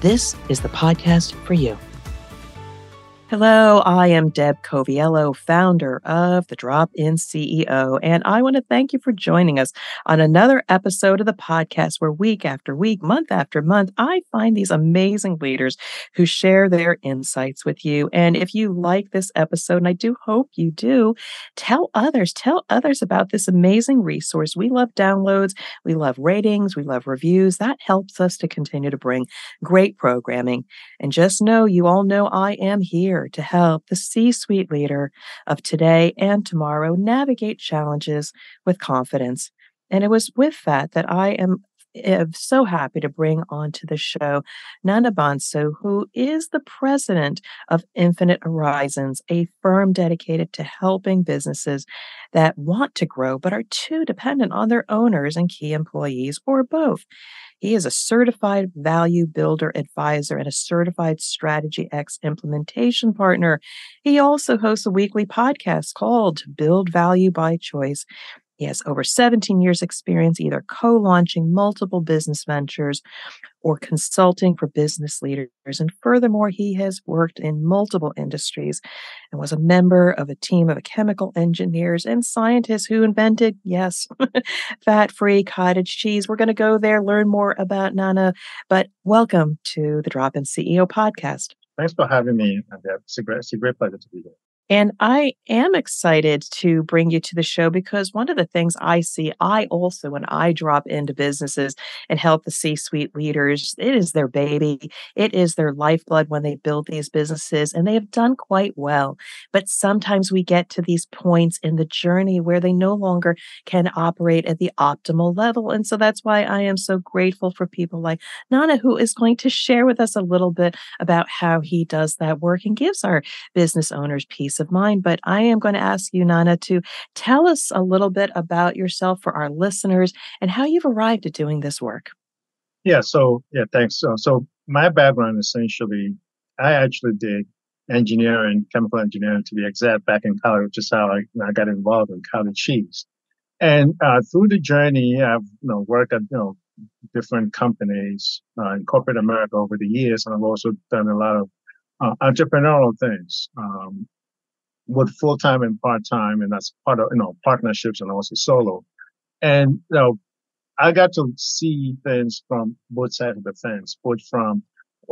this is the podcast for you. Hello, I am Deb Coviello, founder of the Drop In CEO, and I want to thank you for joining us on another episode of the podcast where week after week, month after month, I find these amazing leaders who share their insights with you. And if you like this episode, and I do hope you do, tell others, tell others about this amazing resource. We love downloads, we love ratings, we love reviews. That helps us to continue to bring great programming. And just know you all know I am here here to help the C suite leader of today and tomorrow navigate challenges with confidence. And it was with that that I am am so happy to bring onto the show Nana Bonsu, who is the president of Infinite Horizons, a firm dedicated to helping businesses that want to grow but are too dependent on their owners and key employees or both. He is a certified value builder advisor and a certified Strategy X implementation partner. He also hosts a weekly podcast called Build Value by Choice. He has over 17 years experience either co-launching multiple business ventures or consulting for business leaders. And furthermore, he has worked in multiple industries and was a member of a team of chemical engineers and scientists who invented, yes, fat-free cottage cheese. We're going to go there, learn more about Nana, but welcome to the Drop In CEO podcast. Thanks for having me. It's a great, it's a great pleasure to be here. And I am excited to bring you to the show because one of the things I see, I also, when I drop into businesses and help the C suite leaders, it is their baby. It is their lifeblood when they build these businesses, and they have done quite well. But sometimes we get to these points in the journey where they no longer can operate at the optimal level. And so that's why I am so grateful for people like Nana, who is going to share with us a little bit about how he does that work and gives our business owners peace of mind. But I am going to ask you, Nana, to tell us a little bit about yourself for our listeners and how you've arrived at doing this work. Yeah. So, yeah, thanks. So, so my background essentially, I actually did engineering, chemical engineering to be exact, back in college, which is how I, I got involved in cottage cheese. And uh, through the journey, I've you know worked at you know different companies uh, in corporate America over the years, and I've also done a lot of uh, entrepreneurial things. Um, with full time and part time, and that's part of you know partnerships and also solo. And you know, I got to see things from both sides of the fence, both from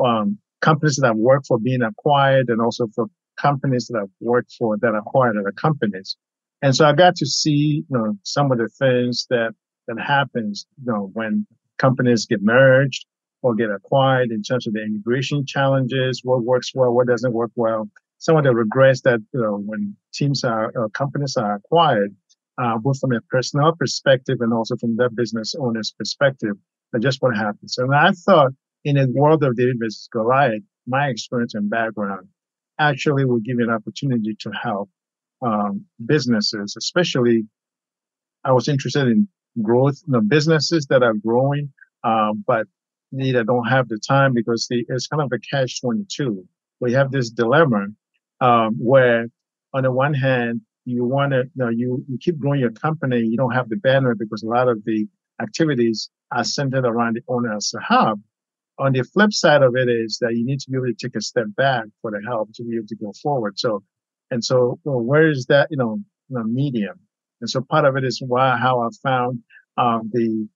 um, companies that I've worked for being acquired, and also for companies that I've worked for that acquired other companies. And so I got to see you know some of the things that that happens you know when companies get merged or get acquired in terms of the integration challenges, what works well, what doesn't work well some of the regrets that you know when teams are uh, companies are acquired, uh, both from a personnel perspective and also from their business owner's perspective, and just what happens. And I thought in a world of David versus Goliath, my experience and background actually would give me an opportunity to help um, businesses, especially I was interested in growth, you know, businesses that are growing, uh, but neither don't have the time because the, it's kind of a catch 22. We have this dilemma um, where on the one hand, you want to, you know, you, you keep growing your company, you don't have the banner because a lot of the activities are centered around the owner as a hub. On the flip side of it is that you need to be able to take a step back for the help to be able to go forward. So, and so well, where is that, you know, you know, medium? And so part of it is why, how I found, um, the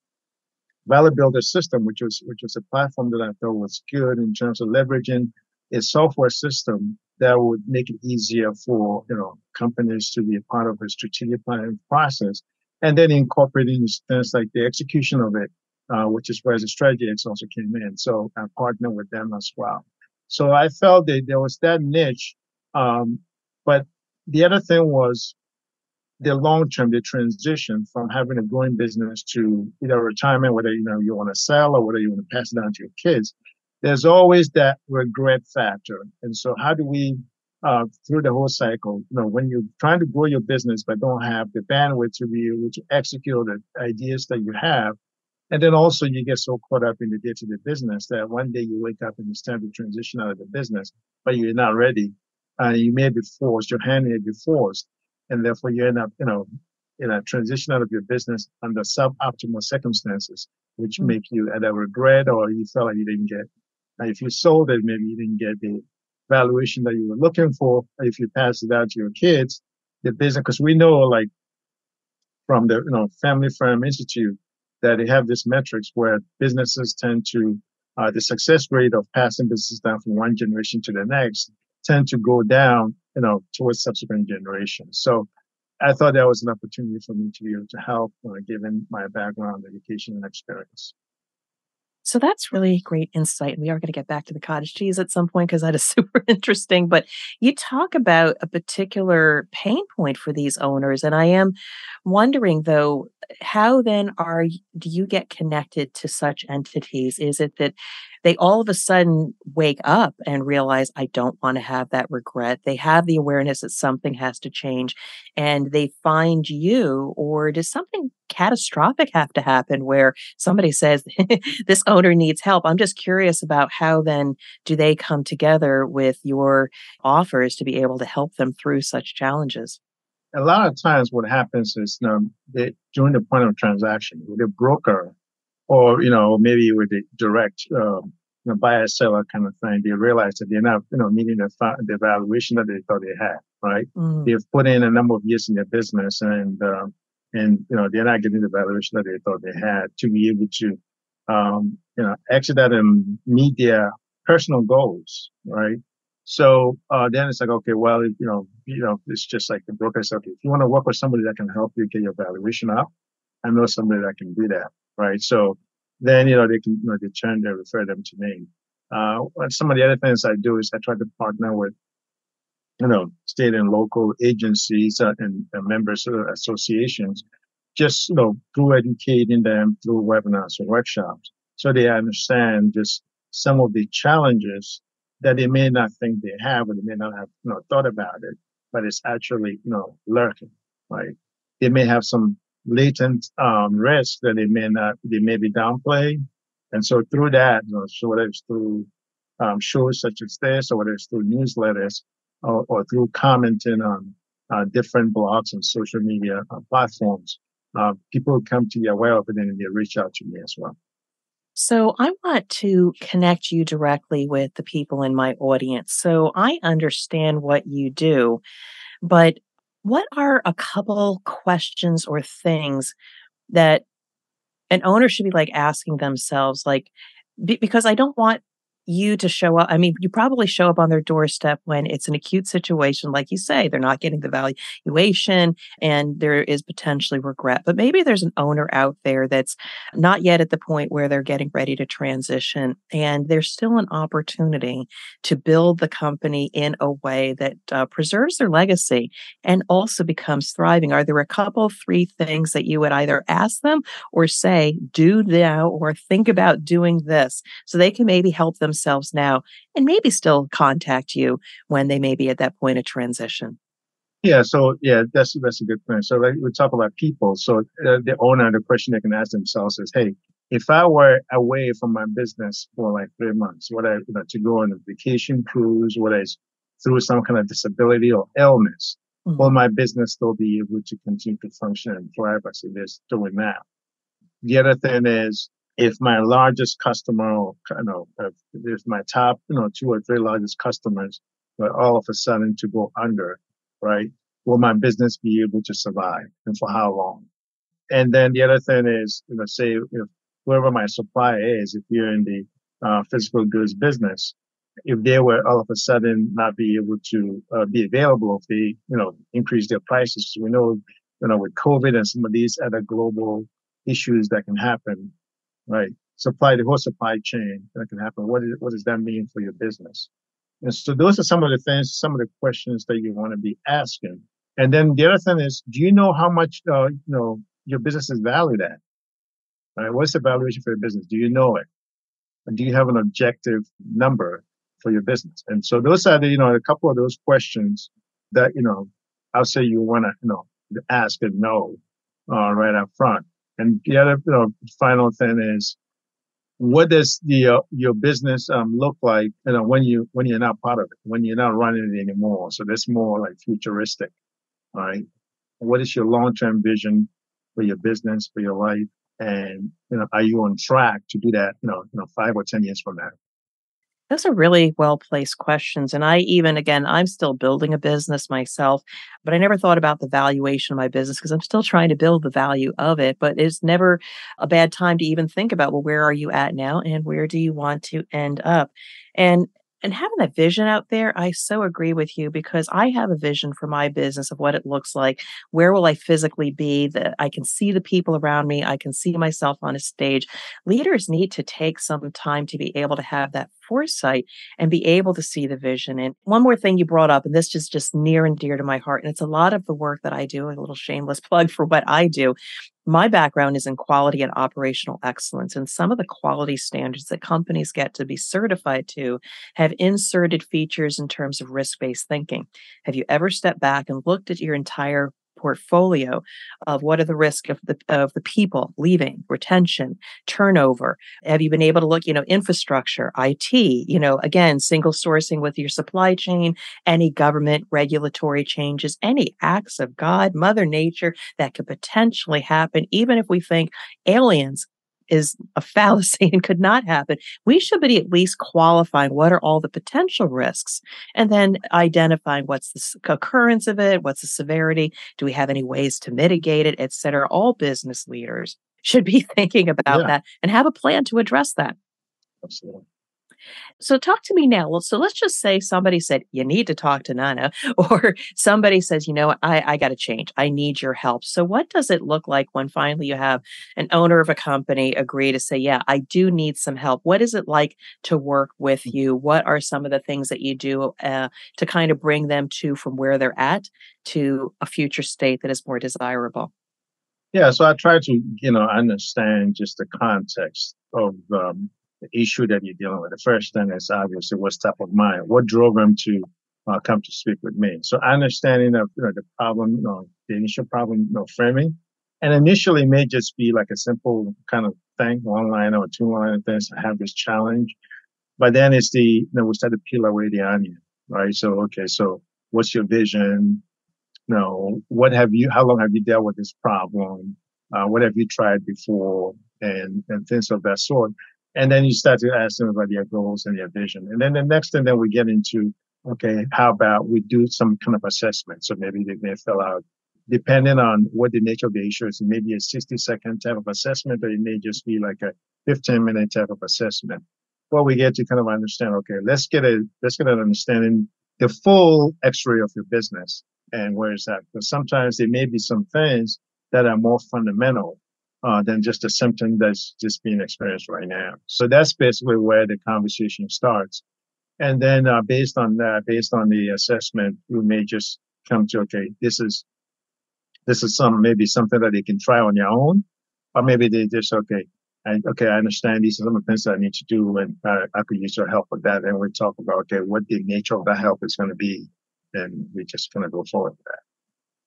Value Builder system, which was, which was a platform that I thought was good in terms of leveraging a software system that would make it easier for you know companies to be a part of a strategic planning process, and then incorporating things like the execution of it, uh, which is where the strategy also came in. So I partner with them as well. So I felt that there was that niche, um, but the other thing was the long term, the transition from having a growing business to either retirement, whether you know you want to sell or whether you want to pass it down to your kids there's always that regret factor. And so how do we, uh, through the whole cycle, you know, when you're trying to grow your business, but don't have the bandwidth to be able to execute the ideas that you have, and then also you get so caught up in the day-to-day business that one day you wake up and it's time to transition out of the business, but you're not ready. And you may be forced, your hand may be forced. And therefore you end up, you know, in a transition out of your business under suboptimal circumstances, which mm-hmm. make you either regret or you feel like you didn't get. If you sold it, maybe you didn't get the valuation that you were looking for. If you pass it out to your kids, the business, because we know like from the, you know, Family Firm Institute, that they have this metrics where businesses tend to uh, the success rate of passing businesses down from one generation to the next tend to go down, you know, towards subsequent generations. So I thought that was an opportunity for me to be able to help, uh, given my background, education, and experience. So that's really great insight. And we are going to get back to the cottage cheese at some point because that is super interesting. But you talk about a particular pain point for these owners. And I am wondering, though, how then are do you get connected to such entities? Is it that they all of a sudden wake up and realize, I don't want to have that regret. They have the awareness that something has to change and they find you, or does something catastrophic have to happen where somebody says, this owner needs help? I'm just curious about how then do they come together with your offers to be able to help them through such challenges? A lot of times what happens is know, they, during the point of transaction with a broker or you know maybe with a direct um, you know, buyer seller kind of thing, they realize that they're not you know meeting the the valuation that they thought they had. Right? Mm. They've put in a number of years in their business, and um, and you know they're not getting the valuation that they thought they had to be able to um, you know exit that and meet their personal goals. Right? So uh, then it's like, okay, well, you know, you know, it's just like the broker said, okay, if you want to work with somebody that can help you get your valuation up, I know somebody that can do that, right? So then, you know, they can, you know, they turn, they refer them to me. Uh, some of the other things I do is I try to partner with, you know, state and local agencies uh, and, and members associations, just, you know, through educating them through webinars or workshops. So they understand just some of the challenges that they may not think they have or they may not have you know thought about it, but it's actually you know lurking, right? They may have some latent um, risk that they may not they may be downplaying, and so through that, you know, so whether it's through um, shows such as this or whether it's through newsletters or, or through commenting on uh, different blogs and social media uh, platforms, uh, people come to be aware of it and they reach out to me as well. So I want to connect you directly with the people in my audience. So I understand what you do, but what are a couple questions or things that an owner should be like asking themselves like because I don't want you to show up. I mean, you probably show up on their doorstep when it's an acute situation, like you say, they're not getting the valuation and there is potentially regret. But maybe there's an owner out there that's not yet at the point where they're getting ready to transition and there's still an opportunity to build the company in a way that uh, preserves their legacy and also becomes thriving. Are there a couple, three things that you would either ask them or say, do now or think about doing this so they can maybe help them themselves now and maybe still contact you when they may be at that point of transition? Yeah, so yeah, that's that's a good point. So like we talk about people. So uh, the owner, the question they can ask themselves is, "Hey, if I were away from my business for like three months, what I you know, to go on a vacation cruise, whether it's through some kind of disability or illness, mm-hmm. will my business still be able to continue to function and thrive as it is doing now?" The other thing is, if my largest customer, you know, if, if my top, you know, two or three largest customers were all of a sudden to go under, right? Will my business be able to survive and for how long? And then the other thing is, you know, say if whoever my supplier is, if you're in the uh, physical goods business, if they were all of a sudden not be able to uh, be available, if they, you know, increase their prices, we know, you know, with COVID and some of these other global issues that can happen, right? Supply the whole supply chain that can happen. What, is, what does that mean for your business? And so those are some of the things, some of the questions that you want to be asking. And then the other thing is, do you know how much, uh, you know, your business is valued at? Right? What's the valuation for your business? Do you know it? do you have an objective number for your business? And so those are the, you know, a couple of those questions that, you know, I'll say you want to, you know, ask and know uh, right up front. And the other, you know, final thing is, what does the uh, your business um, look like you know when you when you're not part of it when you're not running it anymore? So that's more like futuristic right? What is your long-term vision for your business for your life? And you know are you on track to do that you know you know five or ten years from now those are really well placed questions. And I even, again, I'm still building a business myself, but I never thought about the valuation of my business because I'm still trying to build the value of it. But it's never a bad time to even think about, well, where are you at now and where do you want to end up? And and having that vision out there, I so agree with you because I have a vision for my business of what it looks like. Where will I physically be? That I can see the people around me. I can see myself on a stage. Leaders need to take some time to be able to have that foresight and be able to see the vision. And one more thing you brought up, and this is just near and dear to my heart, and it's a lot of the work that I do, a little shameless plug for what I do. My background is in quality and operational excellence, and some of the quality standards that companies get to be certified to have inserted features in terms of risk based thinking. Have you ever stepped back and looked at your entire portfolio of what are the risk of the of the people leaving, retention, turnover. Have you been able to look, you know, infrastructure, IT, you know, again, single sourcing with your supply chain, any government regulatory changes, any acts of God, Mother Nature that could potentially happen, even if we think aliens is a fallacy and could not happen. We should be at least qualifying what are all the potential risks and then identifying what's the occurrence of it, what's the severity, do we have any ways to mitigate it, et cetera. All business leaders should be thinking about yeah. that and have a plan to address that. Absolutely. So talk to me now. Well, so let's just say somebody said, you need to talk to Nana, or somebody says, you know I, I got to change. I need your help. So what does it look like when finally you have an owner of a company agree to say, yeah, I do need some help? What is it like to work with mm. you? What are some of the things that you do uh, to kind of bring them to from where they're at to a future state that is more desirable? Yeah, so I try to, you know, understand just the context of um, the issue that you're dealing with. The first thing is obviously what's top of mind. What drove him to uh, come to speak with me? So understanding of you know, the problem, you know, the initial problem, you know, framing, and initially may just be like a simple kind of thing, one line or two line things. I have this challenge, but then it's the you know we start to peel away the onion, right? So okay, so what's your vision? You know, what have you? How long have you dealt with this problem? Uh, what have you tried before? And and things of that sort. And then you start to ask them about their goals and their vision. And then the next thing that we get into, okay, how about we do some kind of assessment? So maybe they may fill out, depending on what the nature of the issue is, maybe a 60 second type of assessment, or it may just be like a 15 minute type of assessment. Well, we get to kind of understand, okay, let's get a, let's get an understanding, the full x-ray of your business and where is that? Because sometimes there may be some things that are more fundamental uh, than just a symptom that's just being experienced right now. So that's basically where the conversation starts. And then uh, based on that, based on the assessment, we may just come to, okay, this is, this is some, maybe something that they can try on their own, or maybe they just, okay, I, okay, I understand these are some of the things that I need to do and uh, I could use your help with that. And we talk about, okay, what the nature of that help is going to be. And we just kind of go forward with that.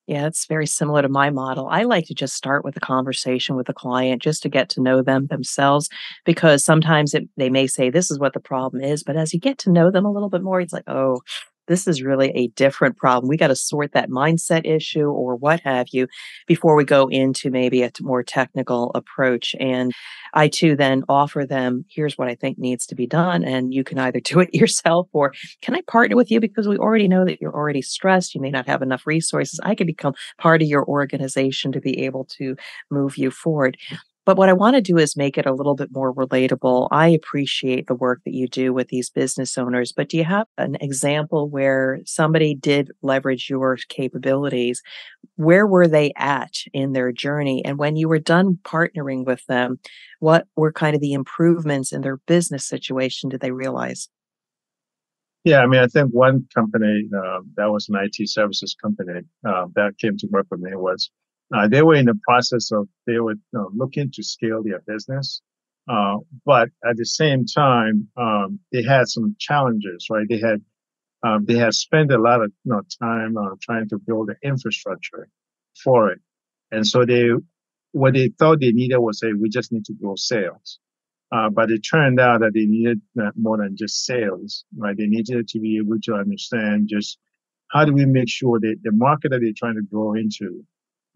Yeah, it's very similar to my model. I like to just start with a conversation with the client just to get to know them themselves because sometimes it, they may say this is what the problem is, but as you get to know them a little bit more, it's like, oh, this is really a different problem. We got to sort that mindset issue or what have you before we go into maybe a more technical approach. And I too then offer them, here's what I think needs to be done. And you can either do it yourself or can I partner with you because we already know that you're already stressed. You may not have enough resources. I can become part of your organization to be able to move you forward. Mm. But what I want to do is make it a little bit more relatable. I appreciate the work that you do with these business owners, but do you have an example where somebody did leverage your capabilities? Where were they at in their journey? And when you were done partnering with them, what were kind of the improvements in their business situation did they realize? Yeah, I mean, I think one company uh, that was an IT services company uh, that came to work with me was uh, they were in the process of they were uh, looking to scale their business, Uh, but at the same time, um, they had some challenges, right? They had um, they had spent a lot of you know, time uh, trying to build the infrastructure for it, and so they what they thought they needed was say we just need to grow sales. Uh, but it turned out that they needed more than just sales, right? They needed to be able to understand just how do we make sure that the market that they're trying to grow into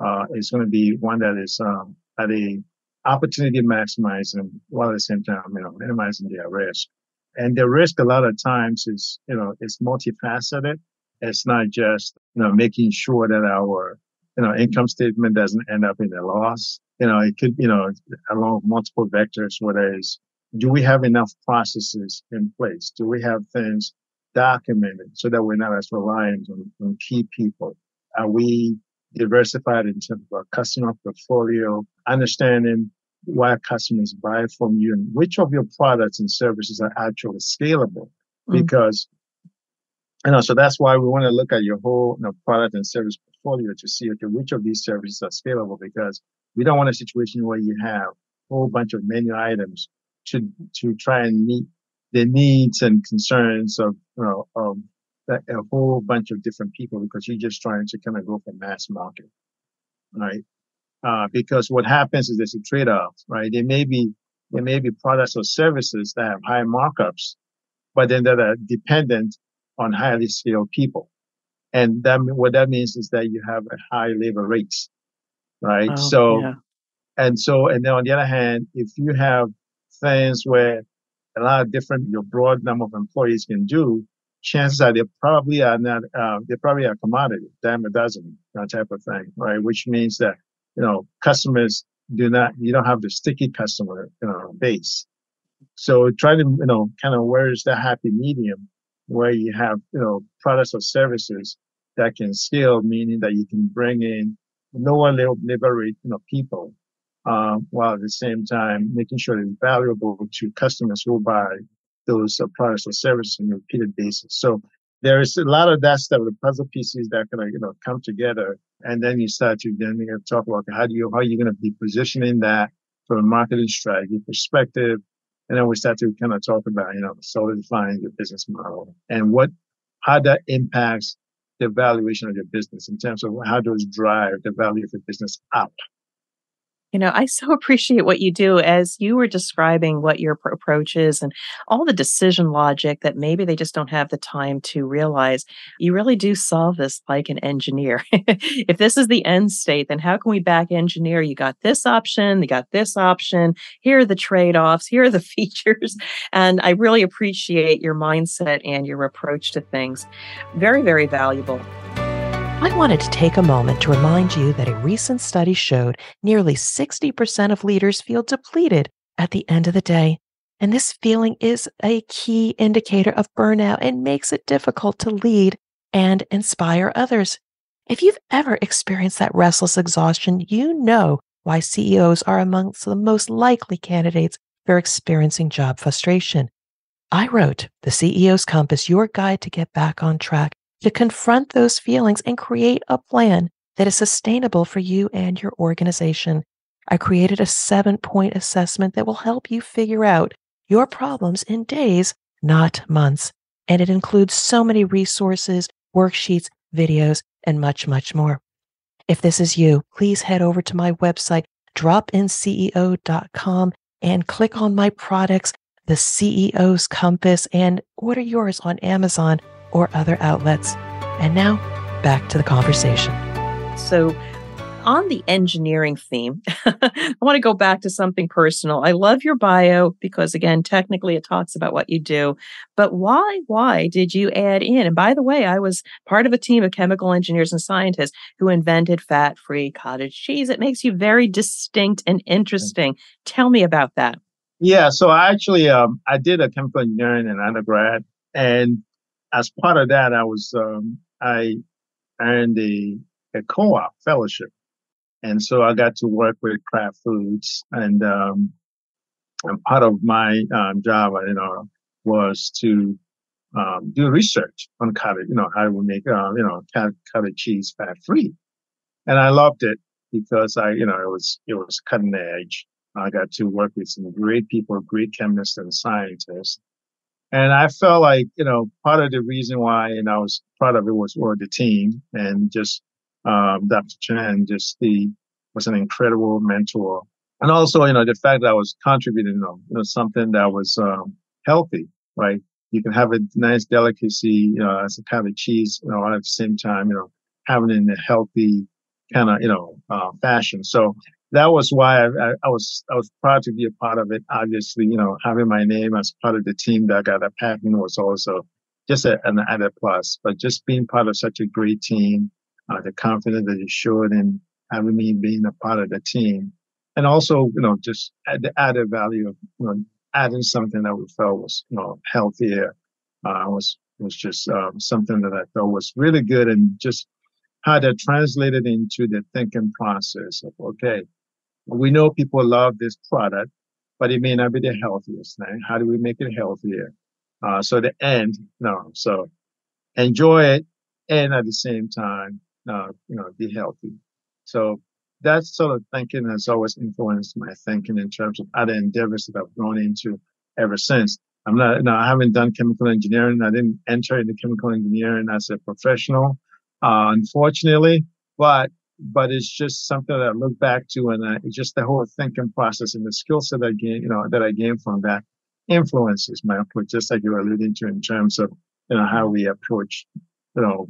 uh, is going to be one that is um, at a opportunity maximizing while at the same time, you know, minimizing their risk. And the risk a lot of times is, you know, it's multifaceted. It's not just, you know, making sure that our, you know, income statement doesn't end up in a loss. You know, it could, you know, along multiple vectors, whether it's, do we have enough processes in place? Do we have things documented so that we're not as reliant on, on key people? Are we diversified in terms of our customer portfolio, understanding why customers buy from you and which of your products and services are actually scalable. Mm. Because, you know, so that's why we want to look at your whole you know, product and service portfolio to see, okay, which of these services are scalable because we don't want a situation where you have a whole bunch of menu items to, to try and meet the needs and concerns of, you know, of a whole bunch of different people because you're just trying to kind of go for mass market, right? Uh, because what happens is there's a trade-off, right? There may be there may be products or services that have high markups, but then that are dependent on highly skilled people, and that what that means is that you have a high labor rates, right? Oh, so, yeah. and so, and then on the other hand, if you have things where a lot of different your broad number of employees can do, chances are they probably are not, uh, they probably are commodity, dime a dozen, that type of thing, right? Which means that, you know, customers do not, you don't have the sticky customer, you know, base. So try to, you know, kind of where is the happy medium where you have, you know, products or services that can scale, meaning that you can bring in lower labor rate, you know, people, uh, while at the same time making sure it's valuable to customers who buy those uh, products or services on a repeated basis. So there is a lot of that stuff, the puzzle pieces that kind of you know come together, and then you start to then you talk about how do you how are you going to be positioning that from a marketing strategy perspective, and then we start to kind of talk about you know solidifying your business model and what how that impacts the valuation of your business in terms of how does drive the value of your business up you know, I so appreciate what you do as you were describing what your approach is and all the decision logic that maybe they just don't have the time to realize. You really do solve this like an engineer. if this is the end state, then how can we back engineer? You got this option, you got this option. Here are the trade offs, here are the features. And I really appreciate your mindset and your approach to things. Very, very valuable. I wanted to take a moment to remind you that a recent study showed nearly 60% of leaders feel depleted at the end of the day. And this feeling is a key indicator of burnout and makes it difficult to lead and inspire others. If you've ever experienced that restless exhaustion, you know why CEOs are amongst the most likely candidates for experiencing job frustration. I wrote The CEO's Compass, your guide to get back on track to confront those feelings and create a plan that is sustainable for you and your organization. I created a seven point assessment that will help you figure out your problems in days, not months. And it includes so many resources, worksheets, videos, and much, much more. If this is you, please head over to my website, dropinceo.com, and click on my products, the CEO's Compass, and order yours on Amazon or other outlets. And now, back to the conversation. So, on the engineering theme, I want to go back to something personal. I love your bio because, again, technically it talks about what you do. But why, why did you add in? And by the way, I was part of a team of chemical engineers and scientists who invented fat free cottage cheese. It makes you very distinct and interesting. Tell me about that. Yeah, so I actually um, I did a chemical engineering in undergrad, and as part of that, I was um, I earned a, a co-op fellowship, and so I got to work with Kraft Foods, and um, and part of my um, job, you know, was to um, do research on cottage, you know, how we make, uh, you know, cottage cheese fat free, and I loved it because I, you know, it was it was cutting edge. I got to work with some great people, great chemists and scientists. And I felt like, you know, part of the reason why, and I was part of it was for the team and just, um, Dr. Chen just the, was an incredible mentor. And also, you know, the fact that I was contributing, you know, you know something that was, um, healthy, right? You can have a nice delicacy, you know, as a kind of cheese, you know, at the same time, you know, having it in a healthy kind of, you know, uh, fashion. So that was why I, I, was I was proud to be a part of it. Obviously, you know, having my name as part of the team that got a patent was also just a, an added plus. But just being part of such a great team, uh, the confidence that you showed in having me being a part of the team, and also you know just the added value of you know adding something that we felt was you know healthier uh, was was just um, something that I thought was really good and just how that translated into the thinking process of okay we know people love this product, but it may not be the healthiest thing. How do we make it healthier? Uh, so the end, no. So enjoy it and at the same time, uh, you know, be healthy. So that sort of thinking has always influenced my thinking in terms of other endeavors that I've gone into ever since. I'm not, no, I haven't done chemical engineering. I didn't enter into chemical engineering as a professional, uh, unfortunately, but but it's just something that I look back to, and just the whole thinking process and the skill set I gain, you know, that I gained from that influences my approach, just like you were alluding to in terms of, you know, how we approach, you know,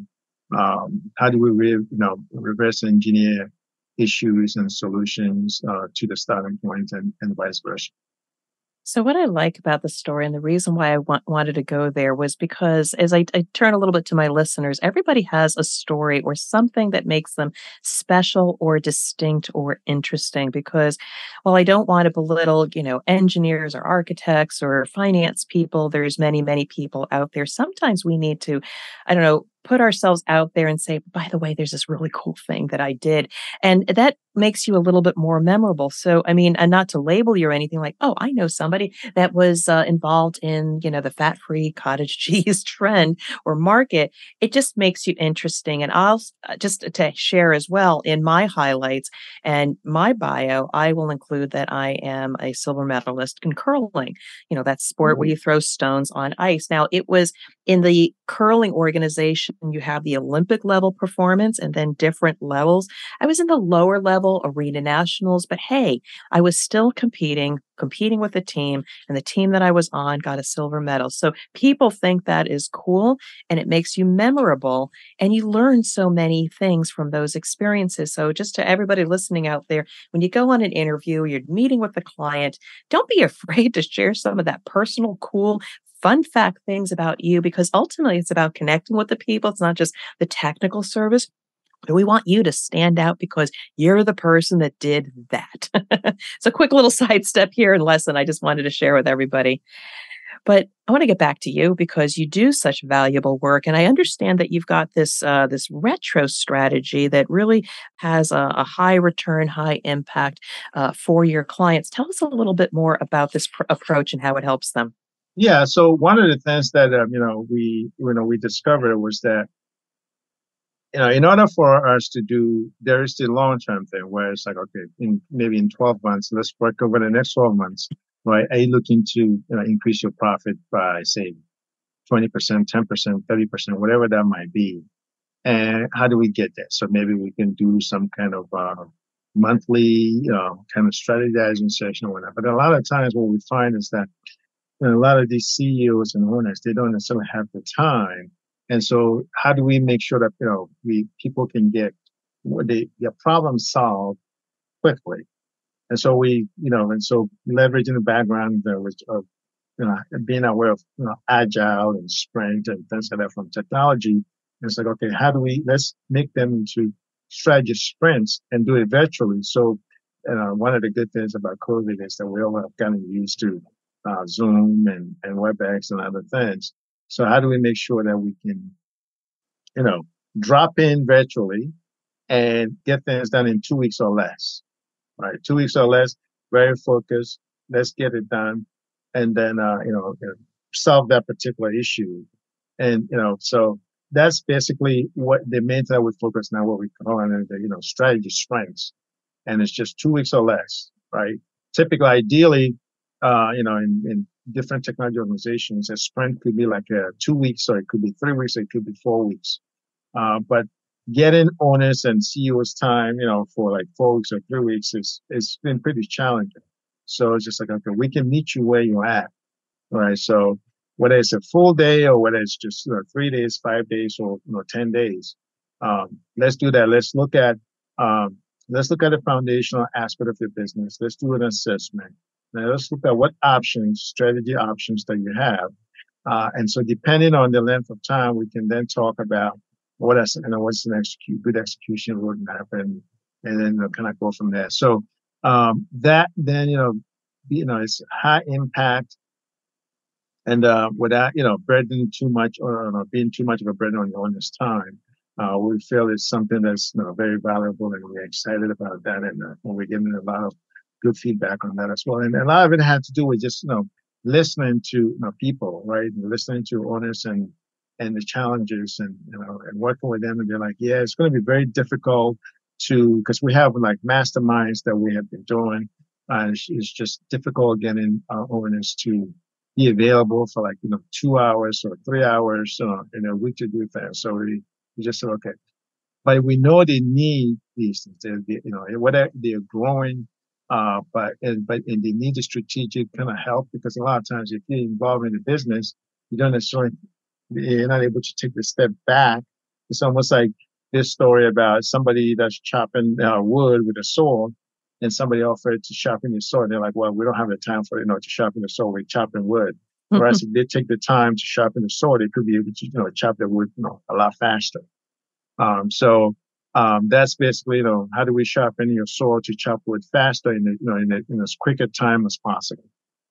um, how do we, re- you know, reverse engineer issues and solutions uh, to the starting point and, and vice versa. So, what I like about the story and the reason why I want, wanted to go there was because as I, I, turn a little bit to my listeners, everybody has a story or something that makes them special or distinct or interesting. Because while I don't want to belittle, you know, engineers or architects or finance people, there's many, many people out there. Sometimes we need to, I don't know, put ourselves out there and say, by the way, there's this really cool thing that I did. And that makes you a little bit more memorable. So, I mean, and not to label you or anything like, oh, I know somebody that was uh, involved in, you know, the fat free cottage cheese trend or market. It just makes you interesting. And I'll uh, just to share as well in my highlights and my bio, I will include that I am a silver medalist in curling, you know, that sport mm-hmm. where you throw stones on ice. Now, it was in the curling organization, you have the Olympic level performance and then different levels. I was in the lower level arena nationals, but hey, I was still competing, competing with a team, and the team that I was on got a silver medal. So people think that is cool and it makes you memorable and you learn so many things from those experiences. So just to everybody listening out there, when you go on an interview, you're meeting with the client, don't be afraid to share some of that personal, cool, fun fact things about you because ultimately it's about connecting with the people. It's not just the technical service. But we want you to stand out because you're the person that did that. it's a quick little sidestep here and lesson I just wanted to share with everybody. But I want to get back to you because you do such valuable work, and I understand that you've got this uh, this retro strategy that really has a, a high return, high impact uh, for your clients. Tell us a little bit more about this pr- approach and how it helps them. Yeah. So one of the things that um, you know we you know we discovered was that you know in order for us to do there is the long term thing where it's like okay in maybe in 12 months let's work over the next 12 months right? Are you looking to you know, increase your profit by say 20% 10% 30% whatever that might be? And how do we get there? So maybe we can do some kind of uh, monthly you know kind of strategizing session or whatever. But a lot of times what we find is that and a lot of these CEOs and owners, they don't necessarily have the time. And so how do we make sure that, you know, we, people can get the their problem solved quickly? And so we, you know, and so leveraging the background of, you know, being aware of, you know, agile and sprint and things like that from technology. It's like, okay, how do we, let's make them into strategy sprints and do it virtually. So, know, one of the good things about COVID is that we all have gotten used to uh, Zoom and, and WebEx and other things. So how do we make sure that we can, you know, drop in virtually and get things done in two weeks or less, right? Two weeks or less, very focused. Let's get it done. And then, uh, you know, solve that particular issue. And, you know, so that's basically what the main thing we focus now, what we call it, the, you know, strategy sprints. And it's just two weeks or less, right? typically, ideally, uh, you know, in, in different technology organizations, a sprint could be like a two weeks, or it could be three weeks, or it could be four weeks. Uh, but getting owners and CEOs time, you know, for like four weeks or three weeks is it's been pretty challenging. So it's just like okay, we can meet you where you're at, right? So whether it's a full day or whether it's just you know, three days, five days, or you know, ten days, um, let's do that. Let's look at um, let's look at the foundational aspect of your business. Let's do an assessment. Now let's look at what options, strategy options that you have. Uh, and so depending on the length of time, we can then talk about what is, you know, what's an execute, good execution roadmap and, and then you know, kind of go from there. So, um, that then, you know, you know, it's high impact and, uh, without, you know, burdening too much or, or being too much of a burden on your owner's time. Uh, we feel it's something that's you know, very valuable and we're excited about that. And uh, we're getting a lot of good feedback on that as well. And a lot of it had to do with just, you know, listening to you know, people, right? And listening to owners and, and the challenges and, you know, and working with them. And they're like, yeah, it's going to be very difficult to, cause we have like masterminds that we have been doing. Uh, it's, just difficult getting our owners to be available for like, you know, two hours or three hours uh, in a week to do that. So we, we just said, okay, but we know they need these things. They're, they, you know, whether they're growing, uh, but and, but and they need the strategic kind of help because a lot of times if you're involved in the business, you don't necessarily you're not able to take the step back. It's almost like this story about somebody that's chopping uh, wood with a sword, and somebody offered to sharpen your sword. They're like, "Well, we don't have the time for you know to sharpen the sword. We're chopping wood." Whereas if they take the time to sharpen the sword, they could be able to you know chop the wood you know a lot faster. Um, so um, that's basically, you know, how do we sharpen your sword to chop wood faster in, the, you know, in, a, in as quick a time as possible?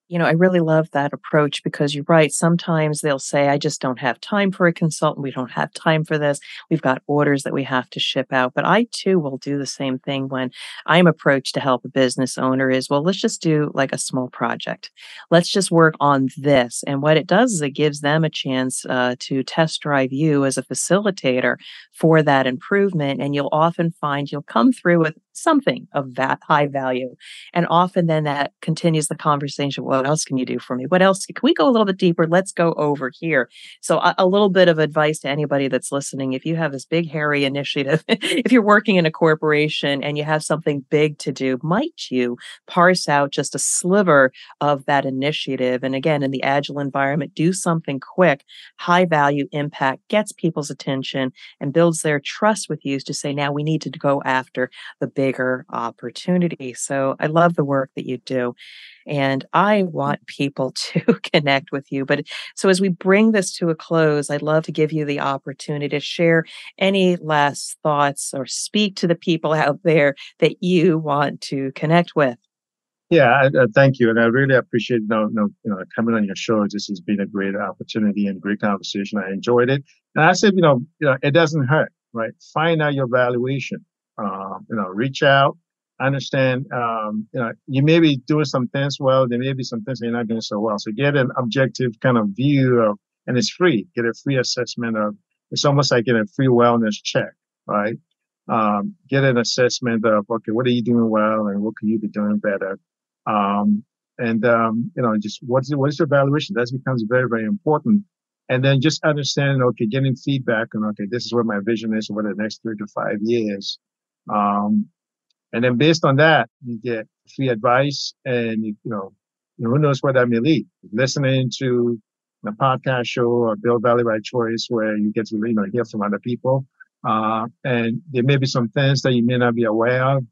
You know, I really love that approach because you're right. Sometimes they'll say, I just don't have time for a consultant. We don't have time for this. We've got orders that we have to ship out. But I too will do the same thing when I'm approached to help a business owner is, well, let's just do like a small project. Let's just work on this. And what it does is it gives them a chance uh, to test drive you as a facilitator for that improvement. And you'll often find you'll come through with something of that high value. And often then that continues the conversation. What else can you do for me? What else? Can we go a little bit deeper? Let's go over here. So a, a little bit of advice to anybody that's listening. If you have this big, hairy initiative, if you're working in a corporation and you have something big to do, might you parse out just a sliver of that initiative? And again, in the agile environment, do something quick, high value impact, gets people's attention and builds their trust with you to say, now we need to go after the big bigger opportunity. So I love the work that you do. And I want people to connect with you. But so as we bring this to a close, I'd love to give you the opportunity to share any last thoughts or speak to the people out there that you want to connect with. Yeah, uh, thank you, and I really appreciate you know, you know, coming on your show. This has been a great opportunity and great conversation. I enjoyed it, and I said, you know, you know, it doesn't hurt, right? Find out your valuation. Um, you know, reach out. Understand, um, you know, you may be doing some things well. There may be some things you're not doing so well. So get an objective kind of view of, and it's free. Get a free assessment of. It's almost like getting a free wellness check, right? Um, get an assessment of okay, what are you doing well, and what can you be doing better? Um, and um, you know, just what's what is your evaluation? That becomes very very important. And then just understanding, okay, getting feedback on okay, this is what my vision is over the next three to five years. Um, and then based on that, you get free advice and, you, you know, who knows where that may lead. Listening to a podcast show or Build Value by Choice where you get to, you know, hear from other people. Uh, and there may be some things that you may not be aware of.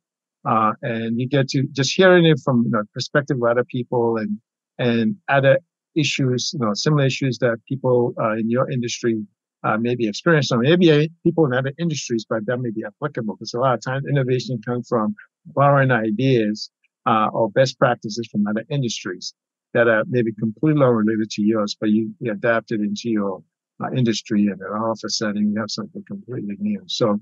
Uh, and you get to just hearing it from, you know, perspective of other people and, and other issues, you know, similar issues that people uh, in your industry uh, maybe experience some, maybe people in other industries, but that may be applicable because a lot of times innovation comes from borrowing ideas uh, or best practices from other industries that are maybe completely unrelated to yours, but you, you adapt it into your uh, industry and an office setting, you have something completely new. So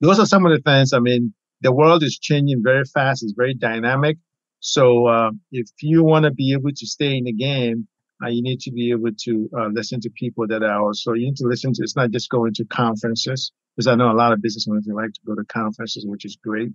those are some of the things. I mean, the world is changing very fast. It's very dynamic. So uh, if you want to be able to stay in the game, uh, you need to be able to uh, listen to people that are also, you need to listen to, it's not just going to conferences, because I know a lot of business owners, like to go to conferences, which is great.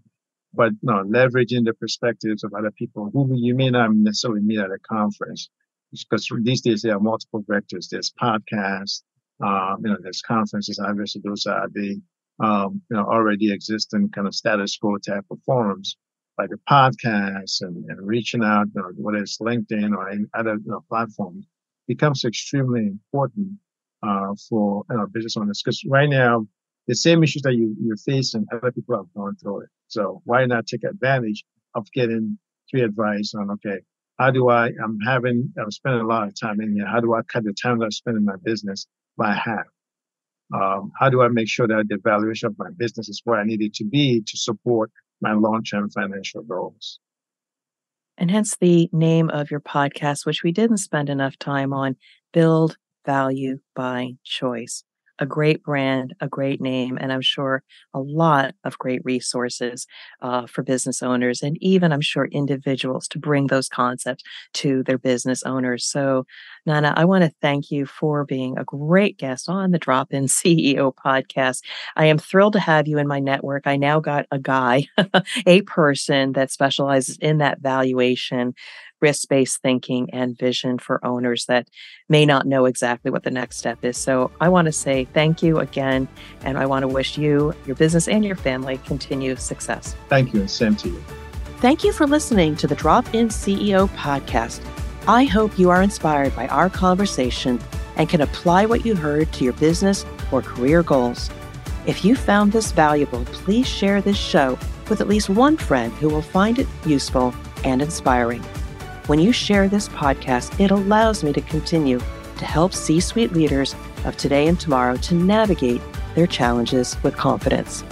but no, leveraging the perspectives of other people who you may not necessarily meet at a conference. Because these days there are multiple vectors. There's podcasts, um, you know, there's conferences. Obviously, those are the um, you know already existing kind of status quo type of forums, like the podcasts and, and reaching out, whether it's LinkedIn or any other you know, platforms, becomes extremely important uh, for you know, business owners. Because right now, the same issues that you, you're facing, other people have gone through it. So why not take advantage of getting free advice on, okay, how do I, I'm having, I'm spending a lot of time in here. How do I cut the time that I spend in my business by half? Um, how do I make sure that the valuation of my business is where I need it to be to support my long-term financial goals? And hence the name of your podcast, which we didn't spend enough time on, Build Value by Choice a great brand, a great name, and I'm sure a lot of great resources uh, for business owners and even, I'm sure, individuals to bring those concepts to their business owners. So, Nana, I want to thank you for being a great guest on the Drop In CEO podcast. I am thrilled to have you in my network. I now got a guy, a person that specializes in that valuation risk based thinking and vision for owners that may not know exactly what the next step is. So I want to say thank you again, and I want to wish you, your business, and your family continued success. Thank you, and same to you. Thank you for listening to the Drop In CEO podcast. I hope you are inspired by our conversation and can apply what you heard to your business or career goals. If you found this valuable, please share this show with at least one friend who will find it useful and inspiring. When you share this podcast, it allows me to continue to help C suite leaders of today and tomorrow to navigate their challenges with confidence.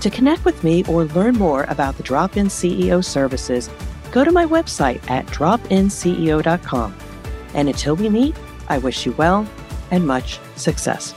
To connect with me or learn more about the Drop In CEO services, go to my website at dropinceo.com. And until we meet, I wish you well and much success.